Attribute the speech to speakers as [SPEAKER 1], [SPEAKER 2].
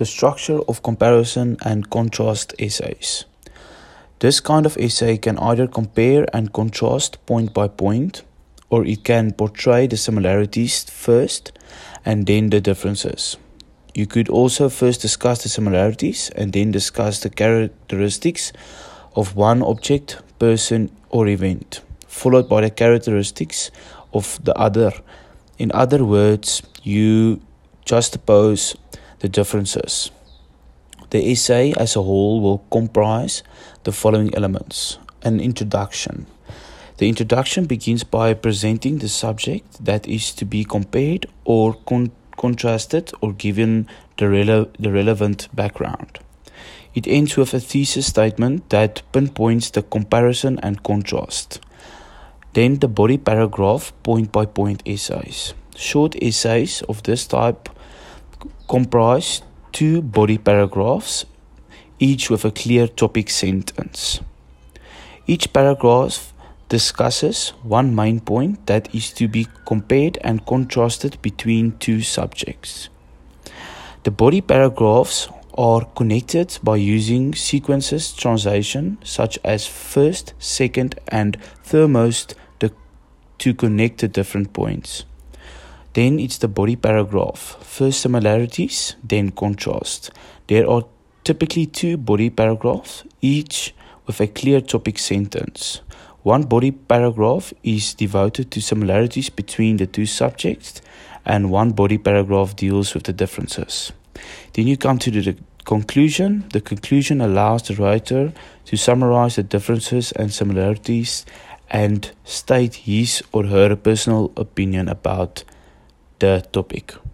[SPEAKER 1] the structure of comparison and contrast essays. This kind of essay can either compare and contrast point by point, or it can portray the similarities first and then the differences. You could also first discuss the similarities and then discuss the characteristics of one object, person, or event, followed by the characteristics of the other. In other words, you juxtapose the differences. The essay as a whole will comprise the following elements an introduction. The introduction begins by presenting the subject that is to be compared or con- contrasted or given the, rele- the relevant background. It ends with a thesis statement that pinpoints the comparison and contrast. Then the body paragraph point by point essays. Short essays of this type comprise two body paragraphs, each with a clear topic sentence. Each paragraph discusses one main point that is to be compared and contrasted between two subjects. The body paragraphs are connected by using sequences translation such as first, second, and thirdmost to connect the different points. Then it's the body paragraph. First similarities, then contrast. There are typically two body paragraphs, each with a clear topic sentence. One body paragraph is devoted to similarities between the two subjects, and one body paragraph deals with the differences. Then you come to the conclusion. The conclusion allows the writer to summarize the differences and similarities and state his or her personal opinion about the topic.